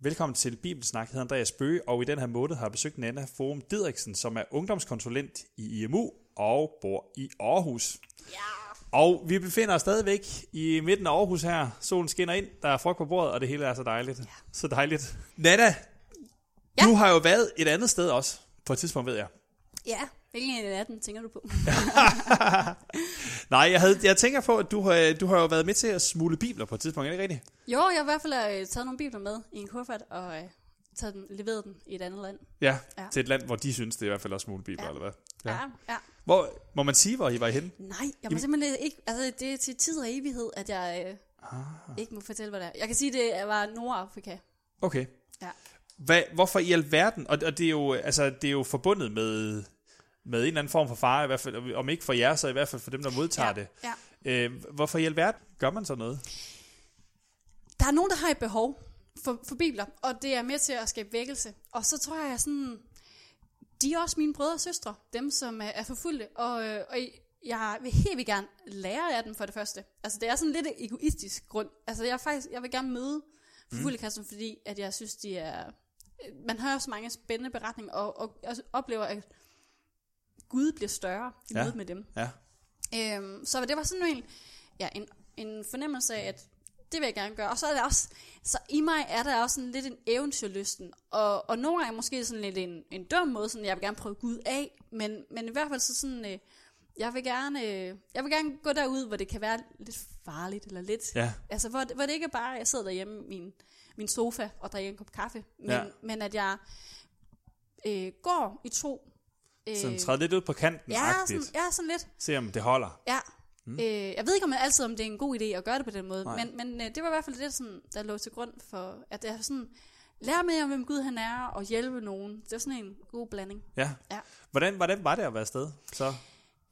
Velkommen til Bibelsnak, jeg hedder Andreas Bøge, og i den her måned har jeg besøgt Nana Forum Didriksen, som er ungdomskonsulent i IMU og bor i Aarhus. Ja. Og vi befinder os stadigvæk i midten af Aarhus her. Solen skinner ind, der er frugt på bordet, og det hele er så dejligt. Så dejligt. Nana, Ja. du har jo været et andet sted også, på et tidspunkt ved jeg. Ja, hvilken en af dem tænker du på? Nej, jeg, havde, jeg tænker på, at du har, du har jo været med til at smule bibler på et tidspunkt, er det ikke rigtigt? jo, jeg har i hvert fald øh, taget nogle bibler med i en kuffert og øh, taget den, leveret den i et andet land. Ja, ja, til et land, hvor de synes, det er i hvert fald også smule bibler, Ja. eller hvad? Ja. ja, ja. Hvor, må man sige, hvor I var henne? Nej, jeg må Jamen- simpelthen ikke... Altså, det er til tid og evighed, at jeg øh, Ah. ikke må fortælle, hvad det er. Jeg kan sige, det var Nordafrika. Okay. Ja. Hvad, hvorfor i alverden? Og, og det, er jo, altså, det er jo forbundet med, med en eller anden form for fare, i hvert fald, om ikke for jer, så i hvert fald for dem, der modtager ja, det. Ja. Øh, hvorfor i alverden gør man så noget? Der er nogen, der har et behov for, for bibler, og det er med til at skabe vækkelse. Og så tror jeg sådan, de er også mine brødre og søstre, dem som er, forfulgte, og, øh, og jeg vil helt vildt gerne lære af dem for det første. Altså det er sådan lidt egoistisk grund. Altså jeg, faktisk, jeg vil gerne møde forfulgte kristne, fordi at jeg synes, de er... Man hører så mange spændende beretninger, og, og, og oplever, at Gud bliver større i Ja. mødet med dem. Ja. Øhm, så det var sådan en, ja, en, en fornemmelse af, at det vil jeg gerne gøre. Og så er det også, så i mig er der også sådan lidt en eventyrlysten. Og, og nogle gange måske sådan lidt en, en dum måde, sådan jeg vil gerne prøve Gud af. Men, men i hvert fald så sådan, øh, jeg vil gerne, øh, jeg vil gerne gå derud, hvor det kan være lidt farligt, eller lidt, Ja. altså hvor, hvor det ikke er bare, at jeg sidder derhjemme i min, min sofa og drikker en kop kaffe. Men, Ja. men at jeg øh, går i tro. Øh, Så træde lidt ud på kanten, ja, sådan, ja, sådan lidt. Se om det holder. Ja. Mm. Øh, jeg ved ikke om jeg altid, om det er en god idé at gøre det på den måde, Nej. men, men øh, det var i hvert fald det, sådan, der lå til grund for, at det er sådan, lære mere om, hvem Gud han er, og hjælpe nogen. Det er sådan en god blanding. Ja. Ja. Hvordan, hvordan var det at være afsted? Så?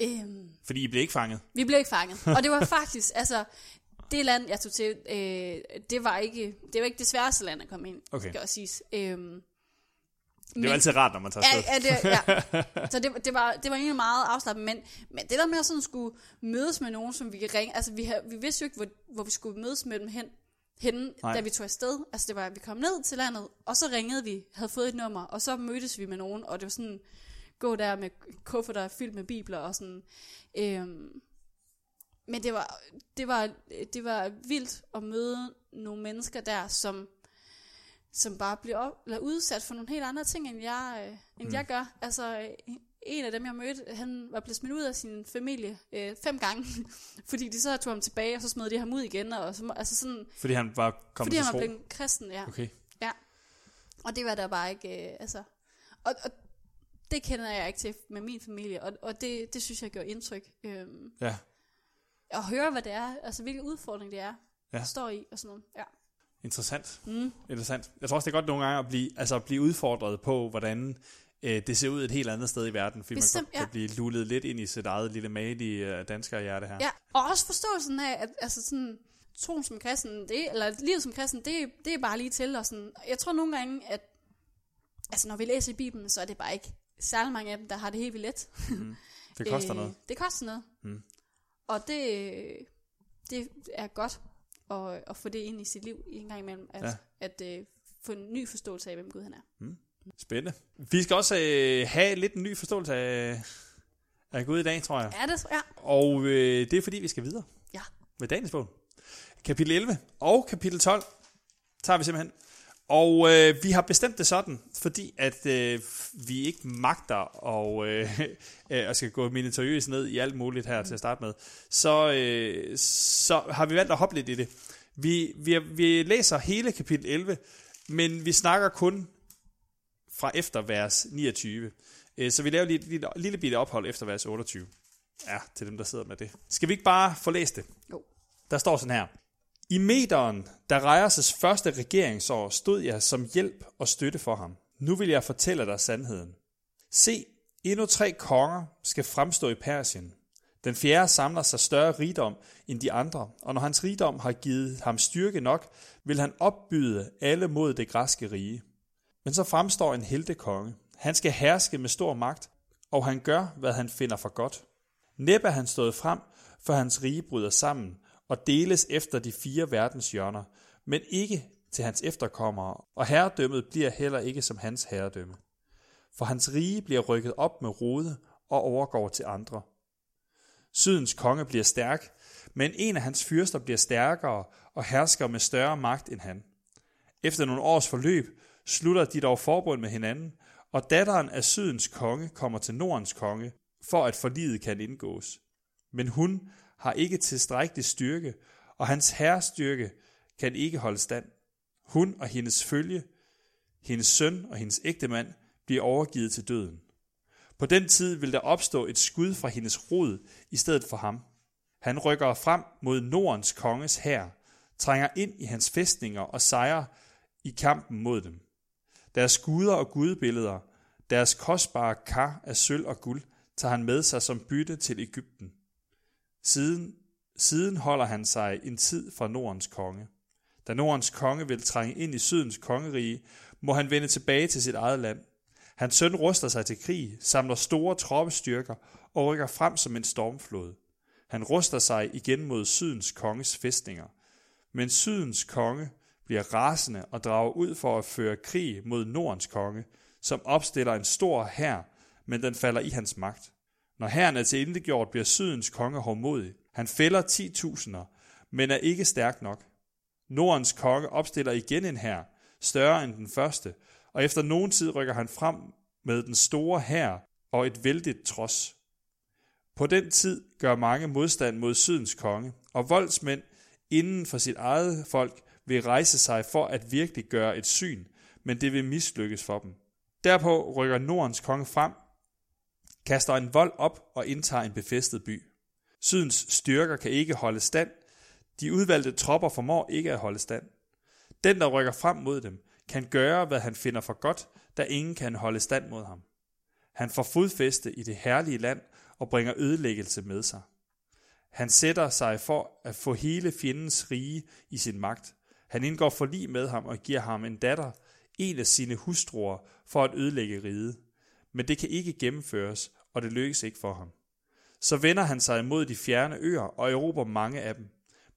Øhm, Fordi I blev ikke fanget. vi blev ikke fanget. Og det var faktisk, altså, det land, jeg tog til, øh, det var ikke det, var ikke det sværeste land at komme ind, Okay. skal også siges. Øhm, Det er jo altid rart, når man tager Ja, afsted. ja, det, ja. Så det, det, var, det var egentlig meget afslappet, men, men det der med at sådan skulle mødes med nogen, som vi kan ringe, altså vi, har, vi vidste jo ikke, hvor, hvor vi skulle mødes med dem hen, henne, Nej. da vi tog afsted. Altså det var, at vi kom ned til landet, og så ringede vi, havde fået et nummer, og så mødtes vi med nogen, og det var sådan, gå der med kufferter fyldt med bibler og sådan. Øhm, men det var, det, var, det var vildt at møde nogle mennesker der, som, som bare bliver op, eller udsat for nogle helt andre ting, end jeg, øh, end Mm. jeg gør. Altså, øh, en af dem, jeg mødte, han var blevet smidt ud af sin familie øh, fem gange, fordi de så tog ham tilbage, og så smed de ham ud igen. Og så, altså sådan, Fordi han var kommet fordi han var blevet kristen, ja. Okay. Og det var der bare ikke, øh, altså... Og, og det kender jeg ikke til med min familie, og, og det, det synes jeg gjorde indtryk. Øhm, Ja. at høre, hvad det er, altså hvilke udfordring det er, Ja. ja. står i, og sådan noget. Ja. Interessant. Mm. Interessant. Jeg tror også, det er godt nogle gange at blive, altså at blive udfordret på, hvordan øh, det ser ud et helt andet sted i verden, fordi Bestemt, man godt kan ja. blive lullet lidt ind i sit eget lille malige øh, dansker-hjerte her. ja. Og også forståelsen af, at altså sådan, troen som kristen, det, eller livet som kristen, det, det er bare lige til. Og sådan. Jeg tror nogle gange, at altså, når vi læser i Bibelen, så er det bare ikke særlig mange af dem, der har det helt vildt let. Mm. Det koster noget. Det koster noget. Mm. Og det, det er godt at, at få det ind i sit liv en gang imellem. At, Ja. at, uh, få en ny forståelse af, hvem Gud han er. Spændende. Vi skal også øh, have lidt en ny forståelse af, af Gud i dag, tror jeg. Ja, det, ja. Og øh, det er fordi, vi skal videre. Ja. Med dagens bog. Kapitel 11 og kapitel 12 tager vi simpelthen. Og øh, vi har bestemt det sådan, fordi at øh, vi ikke magter og, øh, øh, og skal gå minutiøst ned i alt muligt her til at starte med, så, øh, så har vi valgt at hoppe lidt i det. Vi, vi, vi læser hele kapitel 11, men vi snakker kun fra efter vers 29. Øh, Så vi laver lige et lille, lille bitte ophold efter vers 28. Ja, til dem, der sidder med det. Skal vi ikke bare få læst det? Jo. Der står sådan her. I meteren, der Rejerses første regeringsår, stod jeg som hjælp og støtte for ham. Nu vil jeg fortælle dig sandheden. Se, endnu tre konger skal fremstå i Persien. Den fjerde samler sig større rigdom end de andre, og når hans rigdom har givet ham styrke nok, vil han opbyde alle mod det græske rige. Men så fremstår en heltekonge. Han skal herske med stor magt, og han gør, hvad han finder for godt. Næppe er han stået frem, for hans rige bryder sammen og deles efter de fire verdens hjørner, men ikke til hans efterkommere, og herredømmet bliver heller ikke som hans herredømme. For hans rige bliver rykket op med rode og overgår til andre. Sydens konge bliver stærk, men en af hans fyrster bliver stærkere og hersker med større magt end han. Efter nogle års forløb slutter de dog forbund med hinanden, og datteren af Sydens konge kommer til Nordens konge, for at forliget kan indgås. Men hun har ikke tilstrækkelig styrke, og hans herrestyrke kan ikke holde stand. Hun og hendes følge, hendes søn og hendes ægtemand bliver overgivet til døden. På den tid vil der opstå et skud fra hendes rod i stedet for ham. Han rykker frem mod Nordens konges hær, trænger ind i hans fæstninger og sejrer i kampen mod dem. Deres guder og gudebilleder, deres kostbare kar af sølv og guld, tager han med sig som bytte til Ægypten. Siden, siden holder han sig en tid fra Nordens konge. Da Nordens konge vil trænge ind i Sydens kongerige, må han vende tilbage til sit eget land. Hans søn ruster sig til krig, samler store troppestyrker og rykker frem som en stormflod. Han ruster sig igen mod Sydens konges fæstninger. Men Sydens konge bliver rasende og drager ud for at føre krig mod Nordens konge, som opstiller en stor hær, men den falder i hans magt. Når herren er til gjort, bliver Sydens konge hårdmodig. Han fælder 10.000'er, men er ikke stærk nok. Nordens konge opstiller igen en hær, større end den første, og efter nogen tid rykker han frem med den store hær og et vældigt trods. På den tid gør mange modstand mod Sydens konge, og voldsmænd inden for sit eget folk vil rejse sig for at virkelig gøre et syn, men det vil mislykkes for dem. Derpå rykker Nordens konge frem, kaster en vold op og indtager en befæstet by. Sydens styrker kan ikke holde stand. De udvalgte tropper formår ikke at holde stand. Den, der rykker frem mod dem, kan gøre, hvad han finder for godt, da ingen kan holde stand mod ham. Han får fodfæste i det herlige land og bringer ødelæggelse med sig. Han sætter sig for at få hele fjendens rige i sin magt. Han indgår forlig med ham og giver ham en datter, en af sine hustruer, for at ødelægge riget. Men det kan ikke gennemføres, og det lykkes ikke for ham. Så vender han sig imod de fjerne øer og erobrer mange af dem.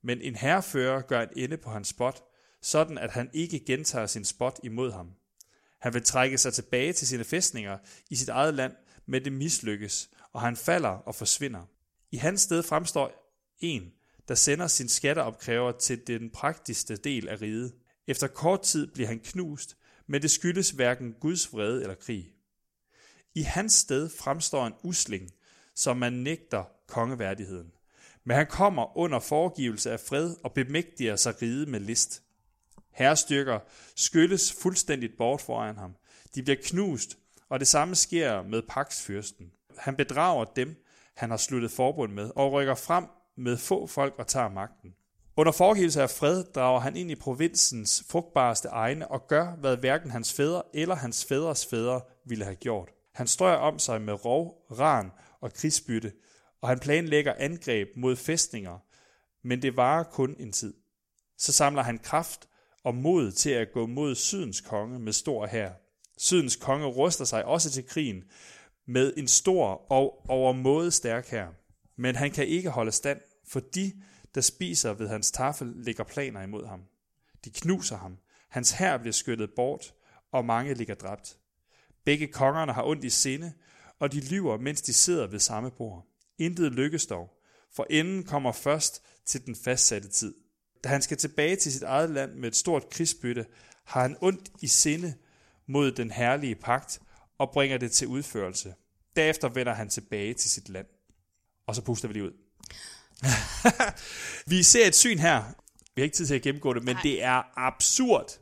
Men en herrefører gør en ende på hans spot, sådan at han ikke gentager sin spot imod ham. Han vil trække sig tilbage til sine fæstninger i sit eget land, men det mislykkes, og han falder og forsvinder. I hans sted fremstår en, der sender sin skatteopkræver til den praktiske del af riget. Efter kort tid bliver han knust, men det skyldes hverken Guds vrede eller krig. I hans sted fremstår en usling, som man nægter kongeværdigheden. Men han kommer under foregivelse af fred og bemægtiger sig ride med list. Herrestyrker skylles fuldstændigt bort foran ham. De bliver knust, og det samme sker med paksfyrsten. Han bedrager dem, han har sluttet forbund med, og rykker frem med få folk og tager magten. Under foregivelse af fred drager han ind i provinsens frugtbareste egne og gør, hvad hverken hans fædre eller hans fædres fædre ville have gjort. Han strøger om sig med rov, ran og krigsbytte, og han planlægger angreb mod fæstninger, men det varer kun en tid. Så samler han kraft og mod til at gå mod Sydens konge med stor hær. Sydens konge ruster sig også til krigen med en stor og overmåde stærk hær. Men han kan ikke holde stand, for de, der spiser ved hans tafel, lægger planer imod ham. De knuser ham. Hans hær bliver skyttet bort, og mange ligger dræbt. Begge kongerne har ondt i sinde, og de lyver, mens de sidder ved samme bord. Intet lykkes dog, for enden kommer først til den fastsatte tid. Da han skal tilbage til sit eget land med et stort krigsbytte, har han ondt i sinde mod den herlige pagt og bringer det til udførelse. Derefter vender han tilbage til sit land. Og så puster vi det ud. vi ser et syn her. Vi har ikke tid til at gennemgå det, men Nej. det er absurd,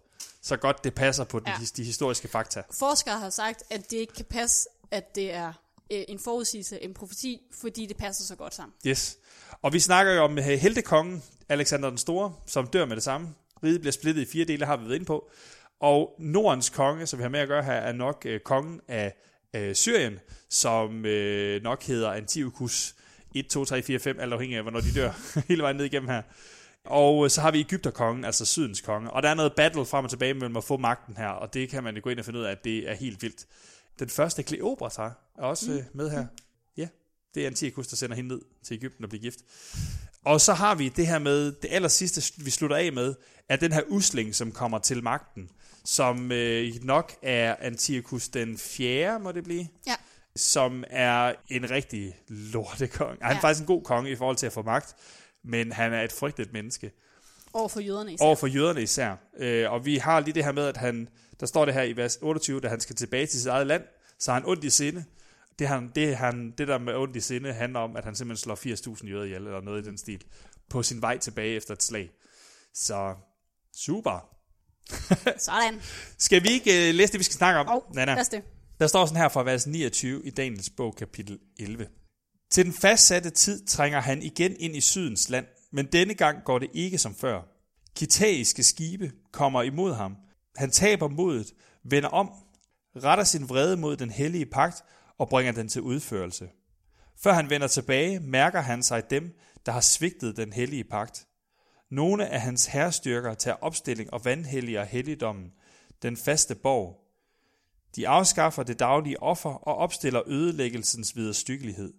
så godt det passer på ja. de, de historiske fakta. Forskere har sagt, at det ikke kan passe, at det er øh, en forudsigelse, en profeti, fordi det passer så godt sammen. Yes. Og vi snakker jo om uh, heltekongen, Alexander den Store, som dør med det samme. Riget bliver splittet i fire dele, har vi været inde på. Og Nordens konge, som vi har med at gøre her, er nok uh, kongen af uh, Syrien, som uh, nok hedder Antiochus 1, 2, 3, 4, 5, alt afhængig af, hvornår de dør, hele vejen ned igennem her. Og så har vi Ægypterkongen, altså Sydens konge. Og der er noget battle frem og tilbage mellem at få magten her, og det kan man gå ind og finde ud af, at det er helt vildt. Den første Kleopatra er også mm. med her. Ja, det er Antiochus, der sender hende ned til Ægypten og bliver gift. Og så har vi det her med, det aller sidste, vi slutter af med, er den her usling, som kommer til magten, som øh, nok er Antiochus den 4., må det blive? Ja. Som er en rigtig lortekong. Han er faktisk en god konge i forhold til at få magt, men han er et frygteligt menneske. Over for jøderne især. Over for jøderne især. Øh, og vi har lige det her med, at han, der står det her i vers 28, da han skal tilbage til sit eget land, så har han ondt i sinde. Det, han, det, han, det der med ondt i sinde handler om, at han simpelthen slår 80.000 jøder ihjel, eller noget i den stil, på sin vej tilbage efter et slag. Så super. Sådan. Skal vi ikke uh, læse det, vi skal snakke om? Og Nana? lad os det. Der står sådan her fra vers 29 i Daniels bog, kapitel 11. Til den fastsatte tid trænger han igen ind i sydens land, men denne gang går det ikke som før. Kitaiske skibe kommer imod ham. Han taber modet, vender om, retter sin vrede mod den hellige pagt og bringer den til udførelse. Før han vender tilbage, mærker han sig dem, der har svigtet den hellige pagt. Nogle af hans herrestyrker tager opstilling og vandhelliger helligdommen, den faste borg, de afskaffer det daglige offer og opstiller ødelæggelsens viderstyggelighed.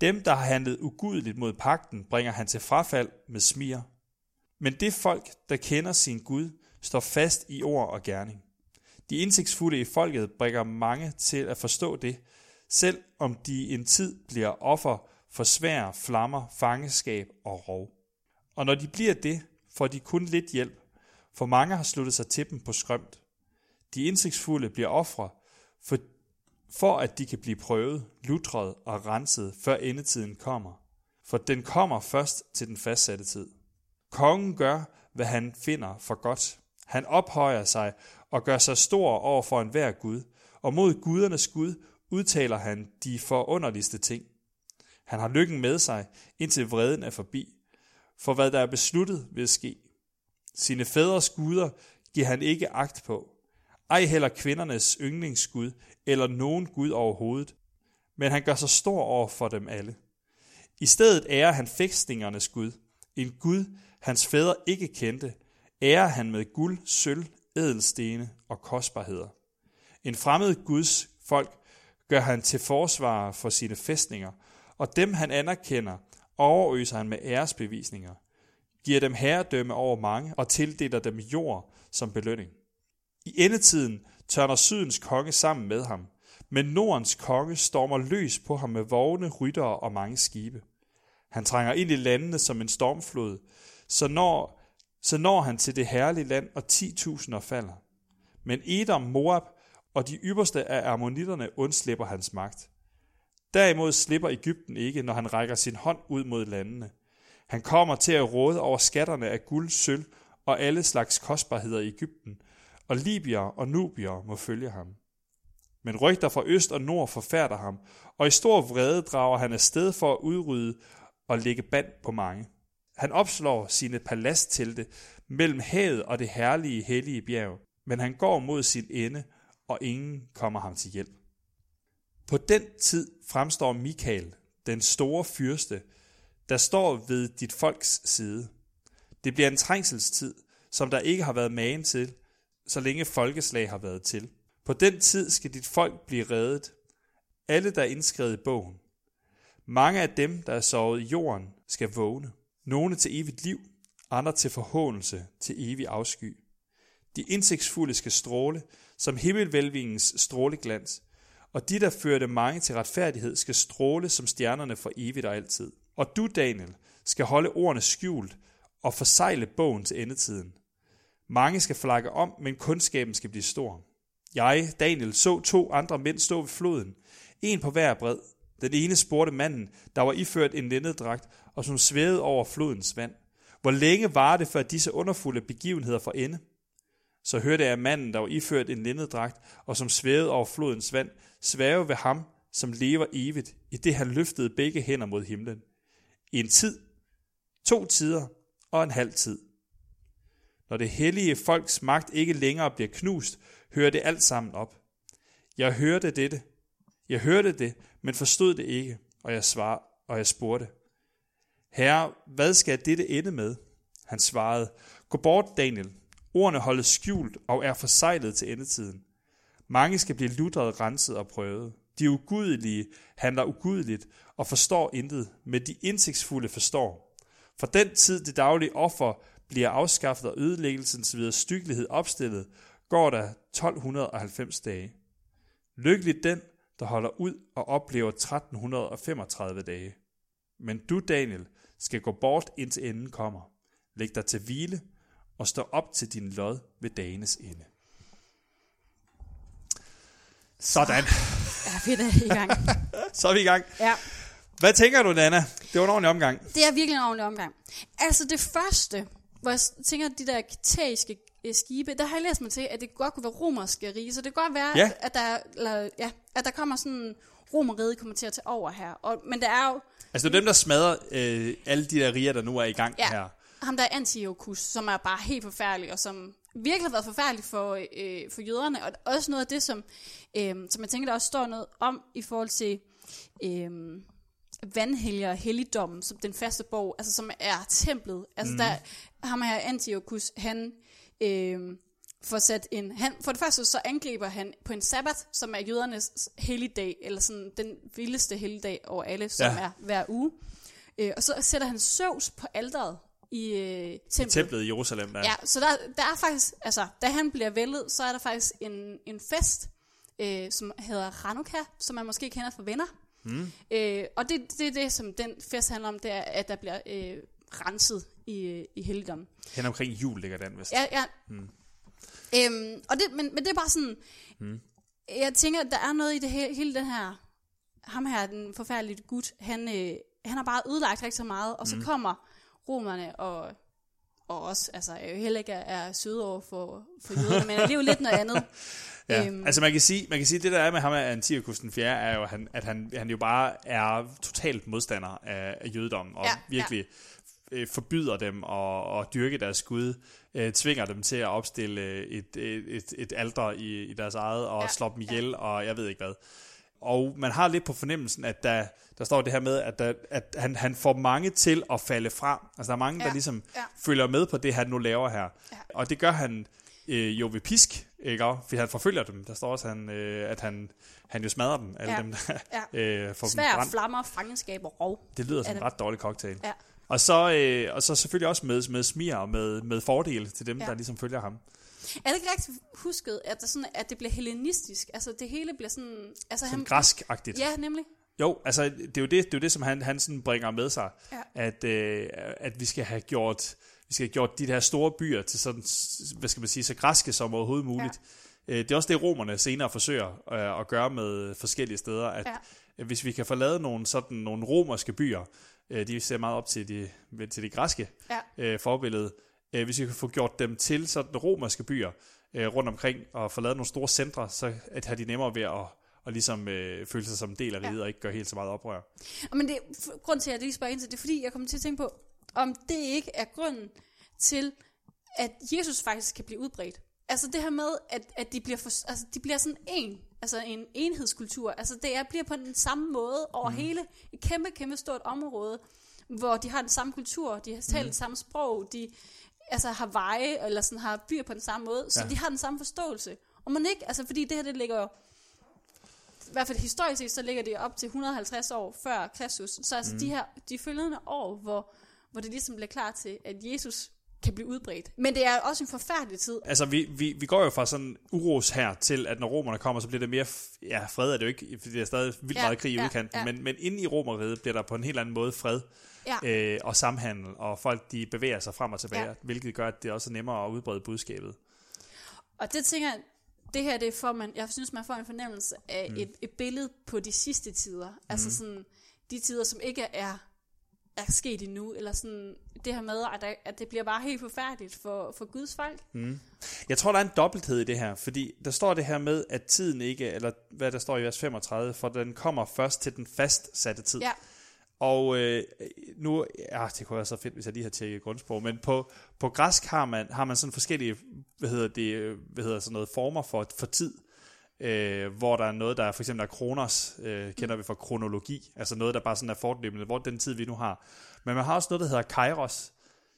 Dem, der har handlet ugudeligt mod pakten, bringer han til frafald med smir. Men det folk, der kender sin Gud, står fast i ord og gerning. De indsigtsfulde i folket bringer mange til at forstå det, selv om de en tid bliver offer for svære flammer, fangeskab og rov. Og når de bliver det, får de kun lidt hjælp, for mange har sluttet sig til dem på skrømt. De indsigtsfulde bliver ofre, for, for at de kan blive prøvet, lutret og renset, før endetiden kommer. For den kommer først til den fastsatte tid. Kongen gør, hvad han finder for godt. Han ophøjer sig og gør sig stor over for enhver Gud, og mod gudernes Gud udtaler han de forunderligste ting. Han har lykken med sig, indtil vreden er forbi, for hvad der er besluttet vil ske. Sine fædres guder giver han ikke agt på, ej heller kvindernes yndlingsgud eller nogen gud overhovedet, men han gør sig stor over for dem alle. I stedet ærer han fæstningernes gud, en gud, hans fædre ikke kendte, ærer han med guld, sølv, ædelstene og kostbarheder. En fremmed guds folk gør han til forsvarer for sine fæstninger, og dem han anerkender, overøser han med æresbevisninger, giver dem herredømme over mange og tildeler dem jord som belønning. I endetiden tørner sydens konge sammen med ham, men nordens konge stormer løs på ham med vogne, ryttere og mange skibe. Han trænger ind i landene som en stormflod, så når, så når han til det herlige land, og 10.000 falder. Men Edom, Moab og de ypperste af ammonitterne undslipper hans magt. Derimod slipper Ægypten ikke, når han rækker sin hånd ud mod landene. Han kommer til at råde over skatterne af guld, sølv og alle slags kostbarheder i Ægypten, og Libier og Nubier må følge ham. Men rygter fra øst og nord forfærder ham, og i stor vrede drager han afsted for at udrydde og lægge band på mange. Han opslår sine palasttelte mellem havet og det herlige, hellige bjerg, men han går mod sin ende, og ingen kommer ham til hjælp. På den tid fremstår Mikael, den store fyrste, der står ved dit folks side. Det bliver en trængselstid, som der ikke har været magen til, så længe folkeslag har været til. På den tid skal dit folk blive reddet. Alle, der er indskrevet i bogen. Mange af dem, der er sovet i jorden, skal vågne. Nogle til evigt liv, andre til forhåndelse, til evig afsky. De indsigtsfulde skal stråle, som himmelvælvingens stråleglans, og de, der førte mange til retfærdighed, skal stråle som stjernerne for evigt og altid. Og du, Daniel, skal holde ordene skjult og forsegle bogen til endetiden. Mange skal flakke om, men kundskaben skal blive stor. Jeg, Daniel, så to andre mænd stå ved floden, en på hver bred. Den ene spurgte manden, der var iført en lindedragt, og som svævede over flodens vand. Hvor længe var det, før disse underfulde begivenheder for ende? Så hørte jeg manden, der var iført en lindedragt, og som svævede over flodens vand, svæve ved ham, som lever evigt, i det han løftede begge hænder mod himlen. I en tid, to tider og en halv tid. Når det hellige folks magt ikke længere bliver knust, hører det alt sammen op. Jeg hørte dette. Jeg hørte det, men forstod det ikke, og jeg svar, og jeg spurgte. Herre, hvad skal dette ende med? Han svarede, gå bort, Daniel. Ordene holdes skjult og er forsejlet til endetiden. Mange skal blive lutret, renset og prøvet. De ugudelige handler ugudeligt og forstår intet, men de indsigtsfulde forstår. For den tid det daglige offer bliver afskaffet og ødelæggelsens videre styggelighed opstillet, går der 1290 dage. Lykkeligt den, der holder ud og oplever 1335 dage. Men du, Daniel, skal gå bort indtil enden kommer. Læg dig til hvile og stå op til din lod ved dagenes ende. Sådan. Ja, vi er i gang. Så er vi i gang. Ja. Hvad tænker du, Nana? Det var en ordentlig omgang. Det er virkelig en ordentlig omgang. Altså det første, hvor jeg tænker, de der ketæiske øh, skibe, der har jeg læst mig til, at det godt kunne være romerske rige, så det kan godt være, Ja. at, der, eller, ja, at der kommer sådan romerriget kommer til at tage over her. Og, men der er jo Altså, det er dem, der smadrer øh, alle de der riger, der nu er i gang Ja. her. ham der er Antiochus, som er bare helt forfærdelig, og som virkelig har været forfærdelig for, øh, for jøderne, og også noget af det, som, øh, som jeg tænker, der også står noget om i forhold til øh, vandhelger og helligdommen, som den faste borg, altså som er templet. Altså mm. der, ham her Antiochus, han øh, får sat en, han, for det første så angriber han på en sabbat, som er jødernes helligdag, eller sådan den vildeste helligdag over alle, som Ja. er hver uge. Øh, og så sætter han søvs på alderet i øh, templet. Templet i Jerusalem, der. Ja, så der, der er faktisk, altså, da han bliver vældet, så er der faktisk en, en fest, øh, som hedder Hanukkah, som man måske kender fra venner. Mm. Øh, og det, det er det, som den fest handler om, det er, at der bliver øh, renset i, øh, i helligdommen. Hen omkring jul ligger den, vist. Ja, ja. Mm. Øhm, og det, men, men det er bare sådan, mm. jeg tænker, at der er noget i det hele, hele den her, ham her, den forfærdelige gut, han, øh, han har bare ødelagt rigtig meget, og så mm. kommer romerne og, og også, altså jeg jo heller ikke er, er søde over for, for jøderne, men det er jo lidt noget andet. Ja, Øhm. altså man kan sige, man kan sige, det der er med ham af Antiochus den 4. er jo, at han, at han, han jo bare er totalt modstander af, af jødedommen, og Ja, virkelig ja. forbyder dem at, at dyrke deres gud, øh, tvinger dem til at opstille øh, et, et, et, et alter i, i deres eget, og Ja, ja, slå dem ihjel, ja. og jeg ved ikke hvad. Og man har lidt på fornemmelsen, at der, der står det her med, at, der, at han, han får mange til at falde fra. Altså der er mange, ja. Der ligesom ja. følger med på det, han nu laver her. Ja. Og det gør han øh, jo ved pisk, ikke? Fordi han forfølger dem. Der står også, han, øh, at han, han jo smadrer dem, alle Ja. dem, der Ja. øh, får dem Svær, brændt. flammer, fangenskab og rov. Det lyder er som en ret dårlig cocktail. Ja. Og så, øh, og så selvfølgelig også med, med smier og med, med fordele til dem, ja. der ligesom følger ham. Er det ikke rigtigt husket, at, der sådan, at det bliver hellenistisk? Altså det hele bliver sådan... Altså, Sådan han, græsk-agtigt. Ja, nemlig. Jo, altså det er jo det, det, er jo det som han, han sådan bringer med sig, Ja. at, øh, at vi skal have gjort vi skal have gjort de her store byer til sådan, hvad skal man sige, så græske som overhovedet muligt. Ja. Det er også det, romerne senere forsøger øh, at gøre med forskellige steder, at Ja. ja. hvis vi kan få lavet nogle, sådan, nogle romerske byer, øh, de ser meget op til de, til de græske Ja. øh, forbillede, øh, hvis vi kan få gjort dem til sådan romerske byer øh, rundt omkring, og få lavet nogle store centre, så at har de nemmere ved at og ligesom øh, føle sig som en del af Ja. riget, og ikke gøre helt så meget oprør. Og Men det, grund til, at jeg lige spørger ind til det, er fordi jeg kommer til at tænke på, om det ikke er grunden til, at Jesus faktisk kan blive udbredt. Altså det her med, at, at de, bliver for, altså de bliver sådan en, altså en enhedskultur. Altså det er, bliver på den samme måde over mm. hele et kæmpe, kæmpe stort område, hvor de har den samme kultur, de har talt mm. det samme sprog, de altså har veje, eller sådan har byer på den samme måde, så Ja. de har den samme forståelse. Og man ikke, altså fordi det her, det ligger jo i hvert fald historisk set, så ligger det op til 150 år før Kristus. Så altså mm. de her de følgende år, hvor, hvor det ligesom bliver klar til, at Jesus kan blive udbredt. Men det er også en forfærdelig tid. Altså, vi, vi, vi går jo fra sådan uros her til, at når romerne kommer, så bliver det mere... Ja, fred er det jo ikke, fordi der er stadig vildt Ja, meget krig i ja, udkanten, ja. men, men inde i romeriet bliver der på en helt anden måde fred Ja. øh, og samhandel, og folk de bevæger sig frem og tilbage, Ja. hvilket gør, at det også er nemmere at udbrede budskabet. Og det tænker jeg, det her det får man, jeg synes man får en fornemmelse af mm. et, et billede på de sidste tider. Mm. Altså sådan de tider, som ikke er, er sket endnu, eller sådan det her med, at, der, at det bliver bare helt forfærdeligt for, for Guds folk. Jeg tror, der er en dobbelthed i det her, fordi der står det her med, at tiden ikke, eller hvad der står i vers 35, for den kommer først til den fastsatte tid. Ja, og øh, nu, ja, det kunne være så fedt, hvis jeg lige har tjekket grundsprog, men på, på græsk har man, har man sådan forskellige, hvad hedder det, hvad hedder sådan noget, former for, for tid, øh, hvor der er noget, der er, for eksempel er kronos, øh, kender vi fra kronologi, altså noget, der bare sådan er fortløbende, hvor den tid, vi nu har. Men man har også noget, der hedder kairos,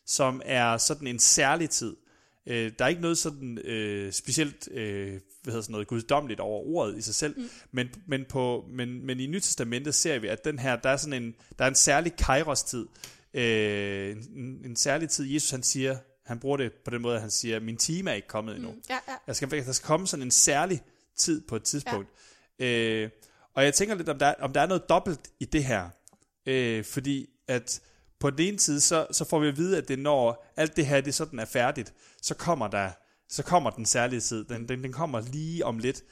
som er sådan en særlig tid. Øh, der er ikke noget sådan øh, specielt øh, hvad hedder sådan noget, guddommeligt over ordet i sig selv, mm. men, men, på, men, men i Nyt Testamentet ser vi, at den her, der er sådan en, der er en særlig kairos-tid, øh, en, en særlig tid. Jesus han siger, han bruger det på den måde, at han siger, min time er ikke kommet endnu. Mm, ja, ja. Der skal, der skal komme sådan en særlig tid på et tidspunkt. Ja. Øh, og jeg tænker lidt, om der, om der er noget dobbelt i det her. Øh, fordi at på den ene side, så, så får vi at vide, at det når alt det her det sådan er færdigt, så kommer der så kommer den særlige tid. Den, den, den kommer lige om lidt.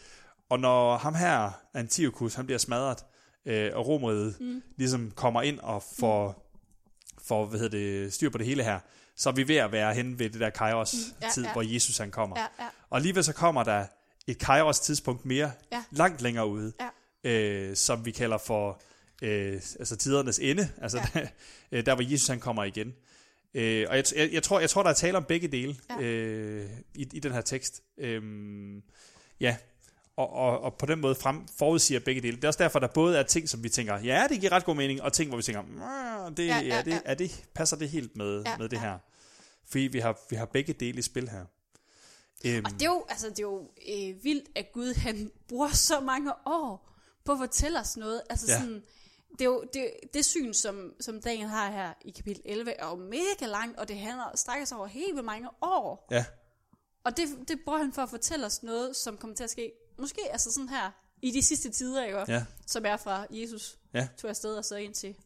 Og når ham her, Antiochus, han bliver smadret, øh, og Romeriet mm. ligesom kommer ind og får, får hvad hedder det, styr på det hele her, så er vi ved at være hen ved det der Kairos mm, ja, tid, ja. hvor Jesus han kommer. Ja, ja. Og alligevel så kommer der et Kairos tidspunkt mere, ja. langt længere ude, ja. øh, som vi kalder for øh, altså tidernes ende, altså ja. der, øh, der hvor Jesus han kommer igen. Øh, og jeg, jeg, jeg, tror, jeg tror, der er tale om begge dele ja. øh, i, i den her tekst. Øh, ja, og, og, og på den måde frem forudsiger begge dele. Det er også derfor, der både er ting, som vi tænker, ja, det giver ret god mening, og ting, hvor vi tænker, det, ja, ja, ja. det, er det, passer det helt med, ja, med det her? Fordi vi har, vi har begge dele i spil her. Um, og det er jo, altså, det er jo øh, vildt, at Gud han bruger så mange år på at fortælle os noget. Altså ja. sådan, det, er jo, det, det syn, som, som Daniel har her i kapitel 11, er jo mega langt, og det handler, strækker sig over helt vildt mange år. Ja. Og det, det bruger han for at fortælle os noget, som kommer til at ske, måske altså sådan her, i de sidste tider, ikke? Ja. som er fra Jesus ja. tog afsted og så ind til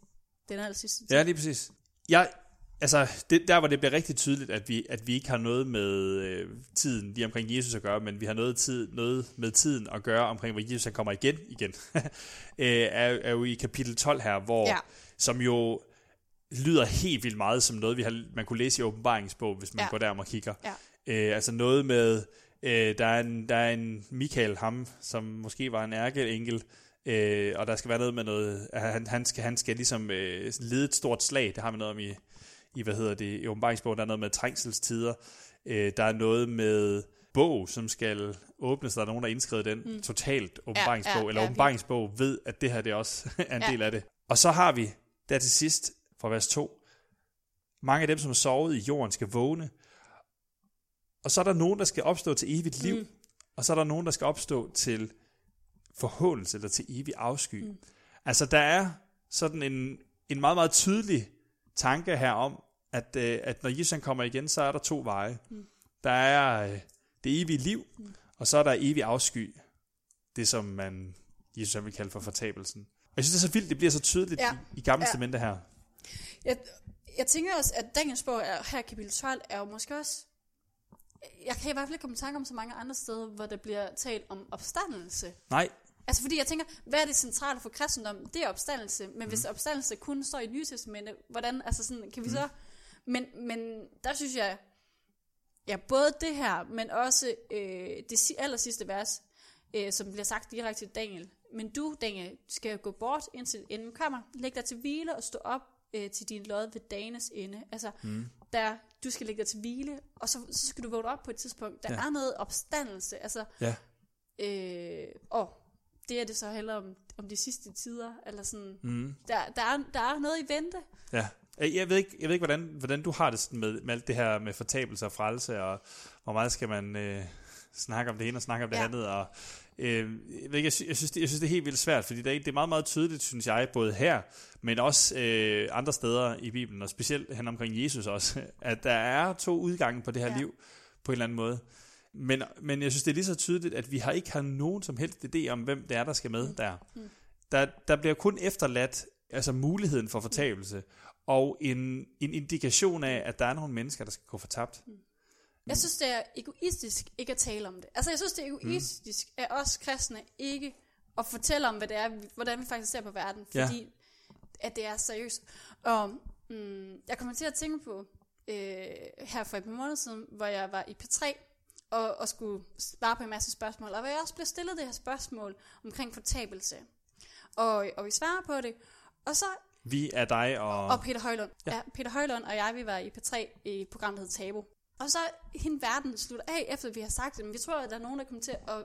den aller sidste tid. Ja, lige præcis. Jeg, altså, det, der hvor det bliver rigtig tydeligt, at vi, at vi ikke har noget med øh, tiden lige omkring Jesus at gøre, men vi har noget, tid, noget med tiden at gøre omkring, hvor Jesus han kommer igen igen, øh, er, er jo i kapitel 12 her, hvor, ja. som jo lyder helt vildt meget som noget, vi har, man kunne læse i åbenbaringsbog, hvis man ja. går der og kigger. Ja. Øh, altså noget med, øh, der, er en, der er en Michael, ham, som måske var en ærkeengel, øh, og der skal være noget med noget, han, han, skal, han skal ligesom øh, lede et stort slag, det har vi noget om i, i hvad hedder det, i åbenbaringsbogen, der er noget med trængselstider, øh, der er noget med bog, som skal åbnes, der er nogen, der har indskrevet den mm. totalt åbenbaringsbog, ja, ja, eller ja, åbenbaringsbog ved, at det her det også er en ja. del af det. Og så har vi der til sidst, fra vers 2, mange af dem, som har sovet i jorden, skal vågne, og så er der nogen, der skal opstå til evigt liv, mm. og så er der nogen, der skal opstå til forhåndelse eller til evig afsky. Mm. Altså der er sådan en, en meget, meget tydelig tanke her om, at, øh, at når Jesus kommer igen, så er der to veje. Mm. Der er øh, det evige liv, mm. og så er der evig afsky. Det som man, Jesus vil kalde for fortabelsen. Og jeg synes, det er så vildt, det bliver så tydeligt ja. i, i gamle ja. her. Jeg, jeg tænker også, at Daniels bog er, her kapitel 12 er jo måske også jeg kan i hvert fald ikke komme i tanke om så mange andre steder, hvor der bliver talt om opstandelse. Nej. Altså fordi jeg tænker, hvad er det centrale for kristendom? Det er opstandelse. Men mm. hvis opstandelse kun står i Nye Testamente, hvordan, altså sådan, kan vi mm. så... Men, men der synes jeg, ja, både det her, men også øh, det aller sidste vers, øh, som bliver sagt direkte til Daniel. Men du, Daniel, skal gå bort, indtil enden kommer. Læg dig til hvile og stå op øh, til din lod ved dagens ende. Altså, mm. der, du skal lægge dig til hvile, og så, så skal du vågne op på et tidspunkt. Der ja. er noget opstandelse. Altså, ja. øh, og det er det så heller om, om de sidste tider. Eller sådan, mm. der, der, er, der er noget i vente. Ja. Jeg ved ikke, jeg ved ikke hvordan, hvordan du har det med, med alt det her med fortabelse og frelse, og hvor meget skal man øh, snakke om det ene og snakke om det ja. andet. Og, øh, jeg, ved ikke, jeg, jeg, synes, det, jeg synes, det er helt vildt svært, fordi det er, det er meget, meget tydeligt, synes jeg, både her, men også øh, andre steder i Bibelen, og specielt hen omkring Jesus også, at der er to udgange på det her ja. liv, på en eller anden måde. Men, men jeg synes, det er lige så tydeligt, at vi har ikke har nogen som helst idé om, hvem det er, der skal med mm. der. Mm. der. Der bliver kun efterladt altså muligheden for fortabelse, og en, en indikation af, at der er nogle mennesker, der skal gå fortabt. Mm. Jeg synes, det er egoistisk ikke at tale om det. Altså, jeg synes, det er egoistisk mm. af os kristne ikke at fortælle om, hvad det er, hvordan vi faktisk ser på verden, fordi ja. at det er seriøst. Og mm, jeg kommer til at tænke på øh, her for et par måneder siden, hvor jeg var i P3, og, og skulle svare på en masse spørgsmål, og hvor jeg også blev stillet det her spørgsmål omkring fortabelse. Og, og vi svarer på det, og så... Vi er dig og... Og Peter Højlund. Ja. ja Peter Højlund og jeg, vi var i P3 i programmet, der hedder Tabu. Og så hende verden slutter af, efter vi har sagt det, men vi tror, at der er nogen, der kommer til at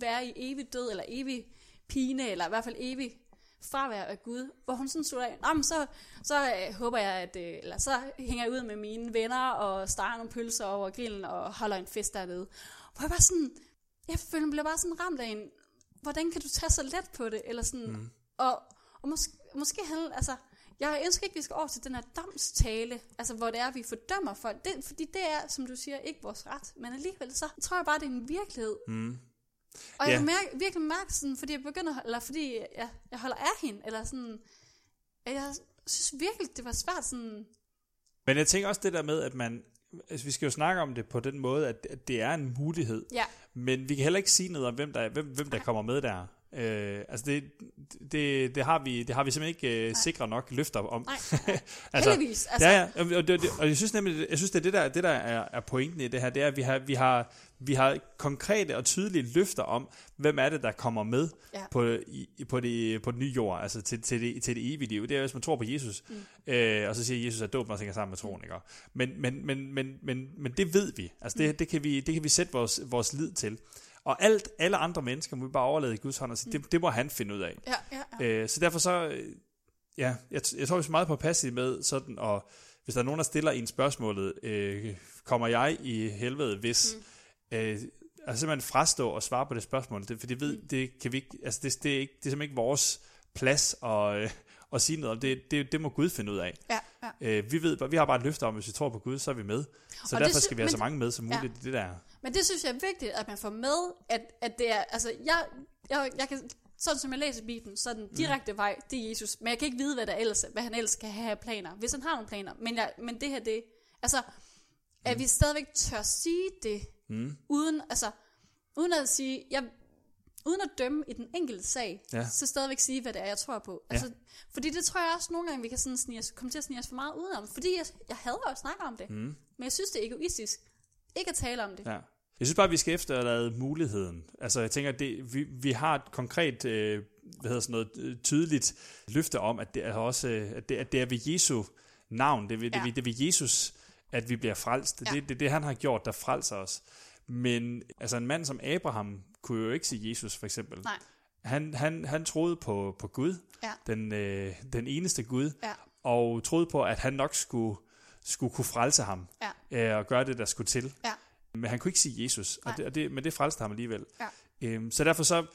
være i evig død, eller evig pine, eller i hvert fald evig fravær af Gud, hvor hun sådan slutter af, Nå, men så, så øh, håber jeg, at, øh, eller så hænger jeg ud med mine venner, og starter nogle pølser over grillen, og holder en fest dernede. Hvor jeg bare sådan, jeg føler, jeg bliver bare sådan ramt af en, hvordan kan du tage så let på det, eller sådan, mm. og, og måske, måske altså, jeg ønsker ikke, at vi skal over til den her domstale, altså hvor det er, at vi fordømmer folk. Det, fordi det er, som du siger, ikke vores ret. Men alligevel så tror jeg bare, det er en virkelighed. Mm. Og Ja. jeg mærker, virkelig mærker sådan, fordi jeg begynder, eller fordi jeg, jeg holder af hende, eller sådan, at jeg synes virkelig, det var svært sådan, Men jeg tænker også det der med, at man, altså vi skal jo snakke om det på den måde, at, at det er en mulighed, ja, men vi kan heller ikke sige noget om, hvem der, hvem, hvem der kommer med der. Øh, altså det, det, det, har vi, det har vi simpelthen ikke øh, sikre nok løfter om. nej, altså, heldigvis. Altså, Altså, ja, ja, og, det, det, og jeg synes nemlig, jeg synes det er det der, det der er, er pointen i det her, det er, at vi har, vi har, vi har konkrete og tydelige løfter om, hvem er det, der kommer med Ja. på, i, på, det, på den nye jord, altså til, til, det, til det evige liv. Det er, hvis man tror på Jesus, mm. øh, og så siger Jesus, at dåben også hænger sammen med troen, ikke? Men, men, men, men, men, men det ved vi. Altså det, det, kan vi, det kan vi sætte vores, vores lid til. Og alt, alle andre mennesker må vi bare overlade i Guds hånd og sige, det, det må han finde ud af. ja, ja, ja. Øh, så derfor så, øh, ja, jeg, jeg tror, vi er meget på passiv med sådan, og hvis der er nogen, der stiller en spørgsmålet, øh, kommer jeg i helvede, hvis, mm. øh, altså simpelthen frastå og svare på det spørgsmål, det, for det ved, det kan vi ikke, altså det, det, er ikke, det er simpelthen ikke vores plads at, øh, at sige noget om, det, det, det må Gud finde ud af. ja, ja. Øh, vi ved, vi har bare et løfte om, at hvis vi tror på Gud, så er vi med. Så Og det derfor sy- skal vi have men- så mange med som muligt Ja. i det der. Men det synes jeg er vigtigt, at man får med, at, at det er, altså, jeg, jeg, jeg kan, sådan som jeg læser Bibelen, så er den direkte vej, det er Jesus. Men jeg kan ikke vide, hvad, der ellers, hvad han ellers kan have af planer, hvis han har nogle planer. Men, jeg, men det her, det, altså, at vi stadigvæk tør sige det, Mm. uden, altså, uden at sige, jeg, uden at dømme i den enkelte sag, Ja. så stadigvæk sige, hvad det er, jeg tror på. Ja. Altså, fordi det tror jeg også nogle gange, vi kan sådan snige os, komme til at snige os for meget udenom. Fordi jeg, jeg hader at snakke om det. Mm. Men jeg synes, det er egoistisk. Ikke at tale om det. Ja. Jeg synes bare, vi skal efterlade muligheden. Altså, jeg tænker, det, vi, vi har et konkret, øh, hvad hedder sådan noget, øh, tydeligt løfte om, at det er også, øh, at det, at det er ved Jesu navn, det er ved, det, Ja. ved, det er ved Jesus, at vi bliver frelst. Det er Ja. det, det, er det, han har gjort, der frelser os. Men altså, en mand som Abraham kunne jo ikke sige Jesus, for eksempel. Nej. Han, han, han troede på, på Gud, Ja. den, øh, den eneste Gud, Ja. og troede på, at han nok skulle, skulle kunne frelse ham, Ja. øh, og gøre det, der skulle til. Ja. Men han kunne ikke sige Jesus, og Nej. det, og det, men det frelste ham alligevel. Ja. Øhm, så derfor så,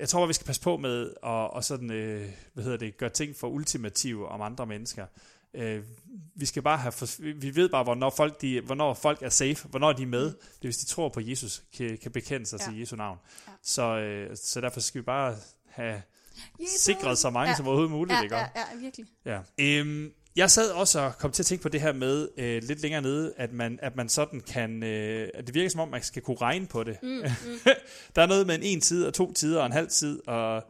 jeg tror, at vi skal passe på med at og sådan, øh, hvad hedder det, gøre ting for ultimative om andre mennesker. Øh, vi skal bare have, for, vi ved bare, hvornår folk, de, hvornår folk er safe, hvornår de er med. Det er, hvis de tror på Jesus, kan, kan bekende sig Ja. til Jesu navn. Ja. Så, øh, så derfor skal vi bare have Jesus. sikret så mange Ja. som overhovedet muligt. Ja, ikke? ja, ja, virkelig. Ja. Øhm, jeg sad også og kom til at tænke på det her med øh, lidt længere nede, at man, at man sådan kan, øh, at det virker som om, man skal kunne regne på det. Mm, mm. Der er noget med en en tid og to tider og en halv tid, og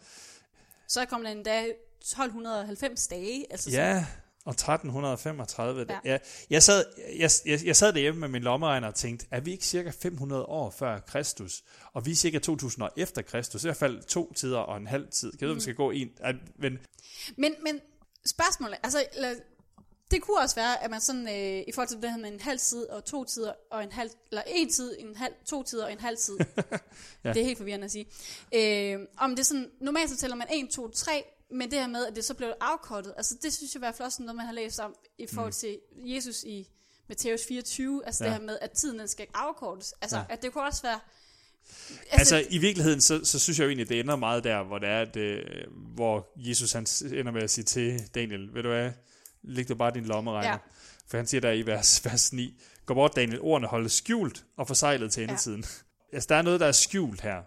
Så kom der endda 1290 dage. Altså ja, og 1335. Ja. Ja. Jeg, sad, jeg, jeg, jeg sad derhjemme med min lommeregner og tænkte, er vi ikke cirka 500 år før Kristus? Og vi er cirka 2000 år efter Kristus. I hvert fald to tider og en halv tid. Kan jeg vide, om vi skal gå en? Men, men, men spørgsmålet, altså, eller, det kunne også være, at man sådan, øh, i forhold til det her med en halv tid og to tider og en halv, eller en tid, en halv, to tider og en halv tid. Ja. Det er helt forvirrende at sige. Øh, om det er sådan, normalt så tæller man 1, 2, 3, men det her med, at det så blev afkortet, altså det synes jeg i hvert fald også noget, man har læst om i forhold til Jesus i Matthæus 24, altså Ja. det her med, at tiden den skal afkortes. Altså, Ja. at det kunne også være... Altså, i virkeligheden, så, så synes jeg jo egentlig, det ender meget der, hvor det er, at, øh, hvor Jesus han ender med at sige til Daniel, ved du hvad, læg du bare din lommeregner. Ja. For han siger der i vers, vers 9, gå bort Daniel, ordene holdes skjult og forsejlet til endetiden. Ja. altså, der er noget, der er skjult her,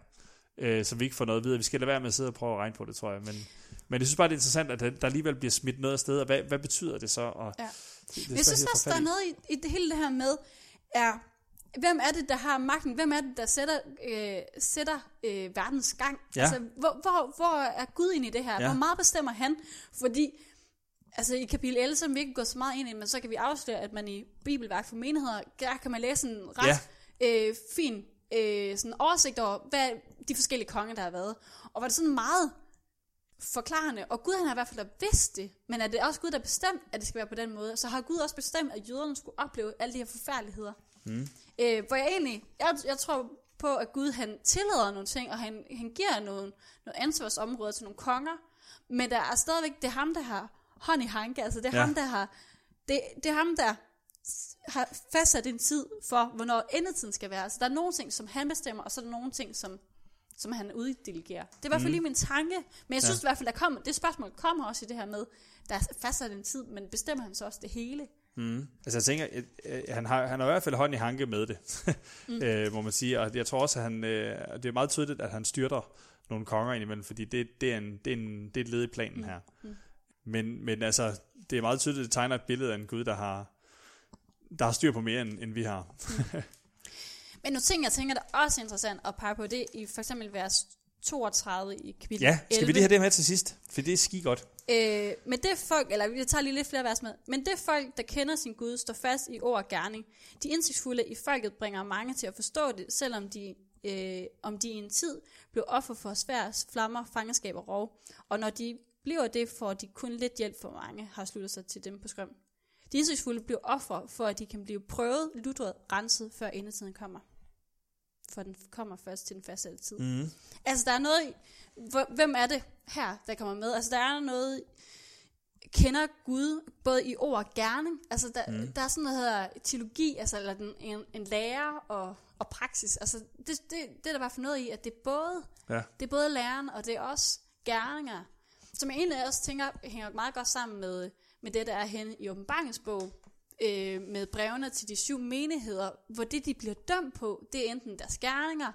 øh, som vi ikke får noget videre. Vi skal lade være med at sidde og prøve at regne på det, tror jeg. Men, men jeg synes bare, det er interessant, at der alligevel bliver smidt noget af sted, og hvad, hvad betyder det så? Og Ja. det, det er Jeg synes også, der er i. noget i, i det hele det her med, er, hvem er det, der har magten? Hvem er det, der sætter, øh, sætter øh, verdens gang? Ja. Altså, hvor, hvor, hvor er Gud ind i det her? Ja. Hvor meget bestemmer han? Fordi, altså i kapitel 11, som vi ikke går så meget ind i, men så kan vi afsløre, at man i Bibelværk for menigheder, der kan man læse en ret Ja. øh, fin øh, sådan oversigt over, hvad de forskellige konger, der har været. Og var det sådan meget forklarende, og Gud han har i hvert fald vidst det, men er det også Gud, der bestemt, at det skal være på den måde, så har Gud også bestemt, at jøderne skulle opleve alle de her forfærdeligheder. Mm. Øh, hvor jeg egentlig, jeg, jeg tror på, at Gud han tillader nogle ting, og han, han giver nogle, nogle ansvarsområder til nogle konger, men der er stadigvæk, det er ham, der har hånd i hanke, altså det er Ja. ham, der har, det, det er ham, der har fastsat en tid for, hvornår endetiden skal være. Altså der er nogle ting, som han bestemmer, og så er der nogle ting, som som han uddelegerer. Det er i hvert fald Mm. lige min tanke, men jeg synes Ja. i hvert fald, der kommer, det spørgsmål kommer også i det her med, der er fastsat en tid, men bestemmer han så også det hele? Mm. Altså jeg tænker, øh, han har, han har i hvert fald hånd i hanke med det, mm. øh, må man sige. Og jeg tror også, at han, øh, det er meget tydeligt, at han styrter nogle konger indimellem, fordi det, det, er, en, det, er, en, det er et led i planen Mm. her. Mm. Men, men altså, det er meget tydeligt, at det tegner et billede af en Gud, der har, der har styr på mere, end, end vi har. Men nu ting, jeg tænker, der er også interessant at pege på, det i for eksempel vers 32 i kapitel Ja, skal 11. vi lige have det med til sidst? For det er ski godt. Øh, men det folk, eller vi tager lige lidt flere vers med, men det folk, der kender sin Gud, står fast i ord og gerning. De indsigtsfulde i folket bringer mange til at forstå det, selvom de, øh, om de i en tid blev offer for svær flammer, fangenskab og rov. Og når de bliver det, får de kun lidt hjælp for mange, har sluttet sig til dem på skrøm. De indsigtsfulde bliver offer for, at de kan blive prøvet, lutret, renset, før endetiden kommer. For den kommer først til den fastsatte tid. Mm. Altså, der er noget... Hvem er det her, der kommer med? Altså, der er noget... Kender Gud både i ord og gerning. Altså, der, mm. der er sådan noget, der hedder teologi, altså, eller den, en, en lærer og, og praksis. Altså, det, det, det er der i hvert fald noget i, at det er både, Ja. det er både læren, og det er også gerninger. Som jeg egentlig også tænker, hænger meget godt sammen med, med det, der er henne i åbenbaringsbog, øh, med brevene til de syv menigheder, hvor det, de bliver dømt på, det er enten deres gerninger,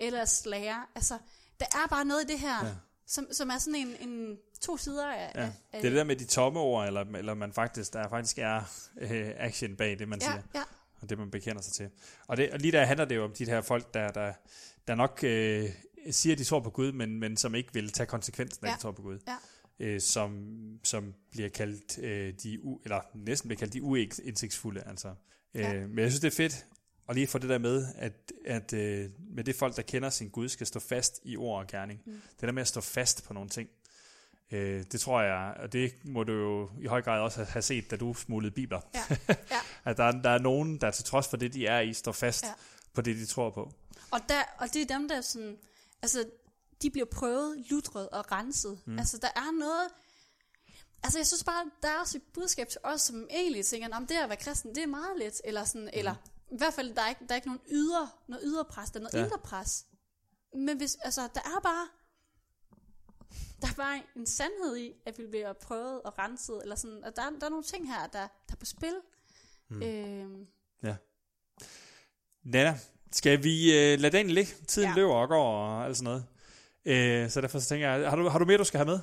eller lære. Altså, der er bare noget i det her, Ja. som, som er sådan en, en to sider af, Ja. af Det er det der med de tomme ord, eller, eller man faktisk, der faktisk er øh, action bag det, man ja, siger. ja, og det man bekender sig til. Og, det, og lige der handler det jo om de her folk, der, der, der nok øh, siger, at de tror på Gud, men, men som ikke vil tage konsekvensen af, at Ja. de tror på Gud. Ja. Øh, som, som bliver kaldt øh, de u, eller næsten bliver kaldt de uindsigtsfulde. Altså. Øh, Ja. Men jeg synes, det er fedt at lige få det der med, at, at øh, med det folk, der kender sin Gud, skal stå fast i ord og gerning. Mm. Det der med at stå fast på nogle ting. Øh, det tror jeg, og det må du jo i høj grad også have set, da du smuglede bibler. Ja. Ja. at der, er- der er nogen, der til trods for det, de er i, står fast. Ja. på det, de tror på. Og, der, og det er dem, der sådan, altså, de bliver prøvet, lutret og renset. Mm. Altså, der er noget, altså, jeg synes bare, der er også et budskab til os, som egentlig tænker, om det at være kristen, det er meget let, eller sådan, mm. eller i hvert fald, der er ikke, der er ikke nogen ydre, noget ydre pres, der er noget Ja. ja. indre pres. Men hvis, altså, der er bare, der er bare en sandhed i, at vi bliver prøvet og renset, eller sådan, og der, er- der er nogle ting her, der, der er på spil. Mm. Øhm, Nana, skal vi øh, lade dagen ligge? Tiden ja. Løber og går og alt sådan noget. Øh, så derfor så tænker jeg, har du, har du mere, du skal have med?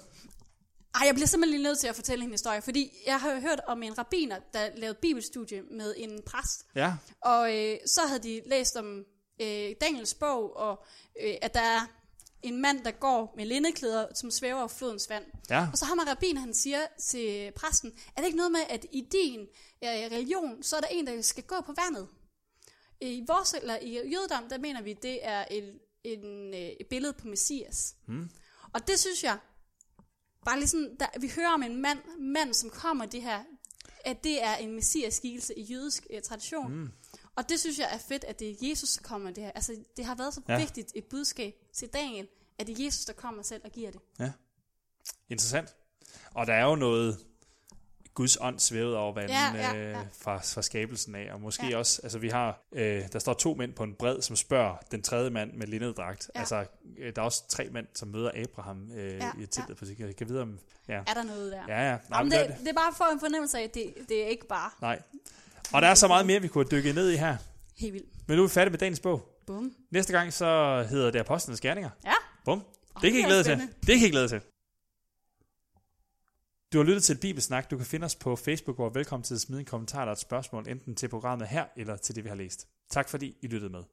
Ej, jeg bliver simpelthen lige nødt til at fortælle en historie, fordi jeg har jo hørt om en rabiner, der lavede bibelstudie med en præst, Ja. og øh, så havde de læst om øh, Daniels bog, og øh, at der er en mand, der går med lindeklæder, som svæver over flodens vand. Ja. Og så har man rabiner, han siger til præsten, er det ikke noget med, at i din øh, religion, så er der en, der skal gå på vandet? I vores, eller i jødedom, der mener vi, det er et, en, øh, et billede på Messias. Mm. Og det synes jeg, bare lige sådan, der, vi hører om en mand, mand, som kommer det her, at det er en messias skikkelse i jødisk eh, tradition. Mm. Og det synes jeg er fedt, at det er Jesus, der kommer det her. Altså, det har været så Ja. ja. vigtigt et budskab til Daniel, at det er Jesus, der kommer selv og giver det. Interessant. Og der er jo noget Guds ånd svævet over vandet Ja, ja, ja. øh, fra, fra skabelsen af. Og måske Ja. også, altså vi har, øh, der står to mænd på en bred, som spørger den tredje mand med linnedragt. Ja. Altså, øh, der er også tre mænd, som møder Abraham øh, Ja, i teltet på sig. Jeg kan vide om, ja. Er der noget der? Ja, ja. Nej, Jamen, men det, det, det er bare for en fornemmelse af, at det, det er ikke bare nej. Og der er så meget mere, vi kunne dykke ned i her. helt vildt. Men nu er vi færdige med dagens bog. Bum. Næste gang så hedder det Apostlenes Gerninger. Ja. Bum. Det kan I glæde til. Det kan I glæde til. Du har lyttet til et Bibelsnak. Du kan finde os på Facebook, hvor velkommen til at smide en kommentar eller et spørgsmål, enten til programmet her, eller til det, vi har læst. Tak fordi I lyttede med.